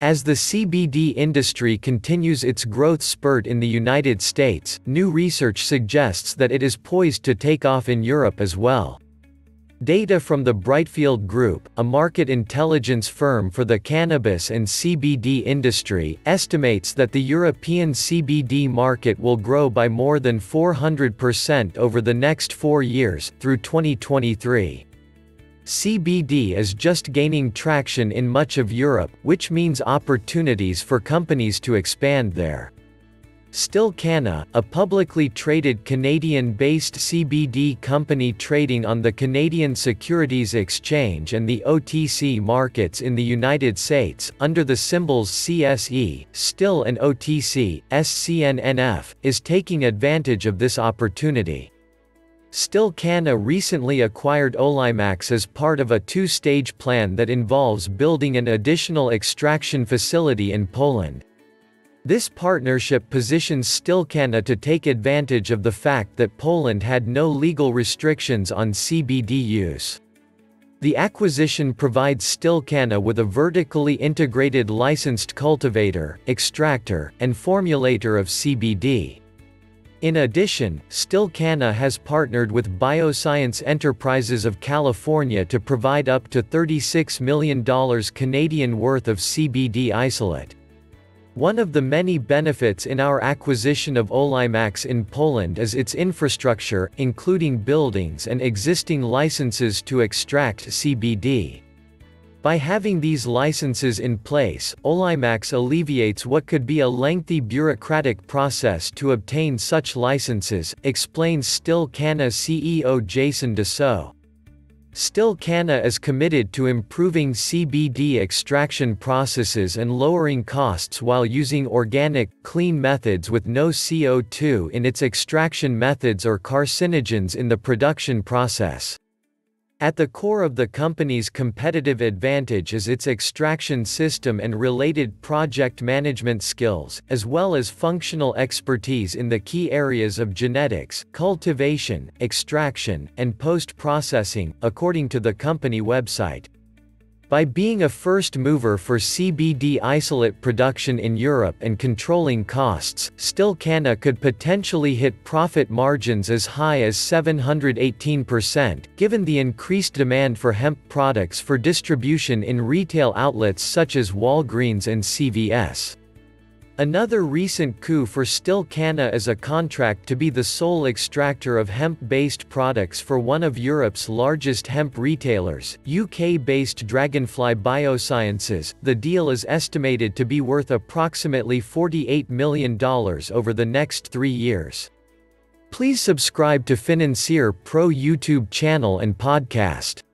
As the CBD industry continues its growth spurt in the United States, new research suggests that it is poised to take off in Europe as well. Data from the Brightfield Group, a market intelligence firm for the cannabis and CBD industry, estimates that the European CBD market will grow by more than 400% over the next four years, through 2023. CBD is just gaining traction in much of Europe, which means opportunities for companies to expand there. Stillcanna, a publicly traded Canadian-based CBD company trading on the Canadian Securities Exchange and the OTC markets in the United States, under the symbols CSE, Still and OTC, SCNNF, is taking advantage of this opportunity. Stillcanna recently acquired Olimax as part of a two-stage plan that involves building an additional extraction facility in Poland. This partnership positions Stillcanna to take advantage of the fact that Poland had no legal restrictions on CBD use. The acquisition provides Stillcanna with a vertically integrated licensed cultivator, extractor, and formulator of CBD. In addition, Stillcanna has partnered with Bioscience Enterprises of California to provide up to $36 million Canadian worth of CBD isolate. One of the many benefits in our acquisition of Olimax in Poland is its infrastructure, including buildings and existing licenses to extract CBD. By having these licenses in place, Olimax alleviates what could be a lengthy bureaucratic process to obtain such licenses, explains Stillcanna CEO Jason Dussault. Still Canna is committed to improving CBD extraction processes and lowering costs while using organic, clean methods with no CO2 in its extraction methods or carcinogens in the production process. At the core of the company's competitive advantage is its extraction system and related project management skills, as well as functional expertise in the key areas of genetics, cultivation, extraction, and post-processing, according to the company website. By being a first mover for CBD isolate production in Europe and controlling costs, Stillcanna could potentially hit profit margins as high as 718%, given the increased demand for hemp products for distribution in retail outlets such as Walgreens and CVS. Another recent coup for Stillcanna is a contract to be the sole extractor of hemp-based products for one of Europe's largest hemp retailers, UK-based Dragonfly Biosciences. The deal is estimated to be worth approximately $48 million over the next three years. Please subscribe to Financier Pro YouTube channel and podcast.